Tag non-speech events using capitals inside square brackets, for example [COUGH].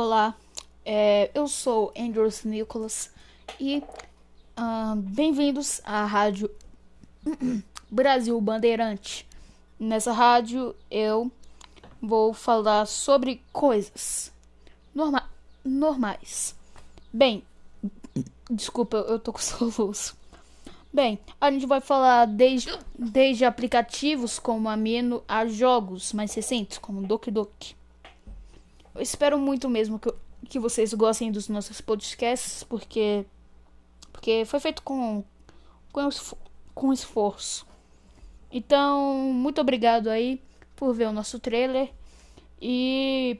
Olá, é, eu sou Andrews Nicholas e uh, bem-vindos à Rádio [CLEARS THROAT] Brasil Bandeirante. Nessa rádio eu vou falar sobre coisas norma normais. Bem, desculpa, eu tô com [LAUGHS] soluço. Bem, a gente vai falar desde, desde aplicativos como Amino a jogos mais recentes como Doki Doki. Eu espero muito mesmo que, que vocês gostem dos nossos podcasts, porque porque foi feito com com, com esforço. Então, muito obrigado aí por ver o nosso trailer e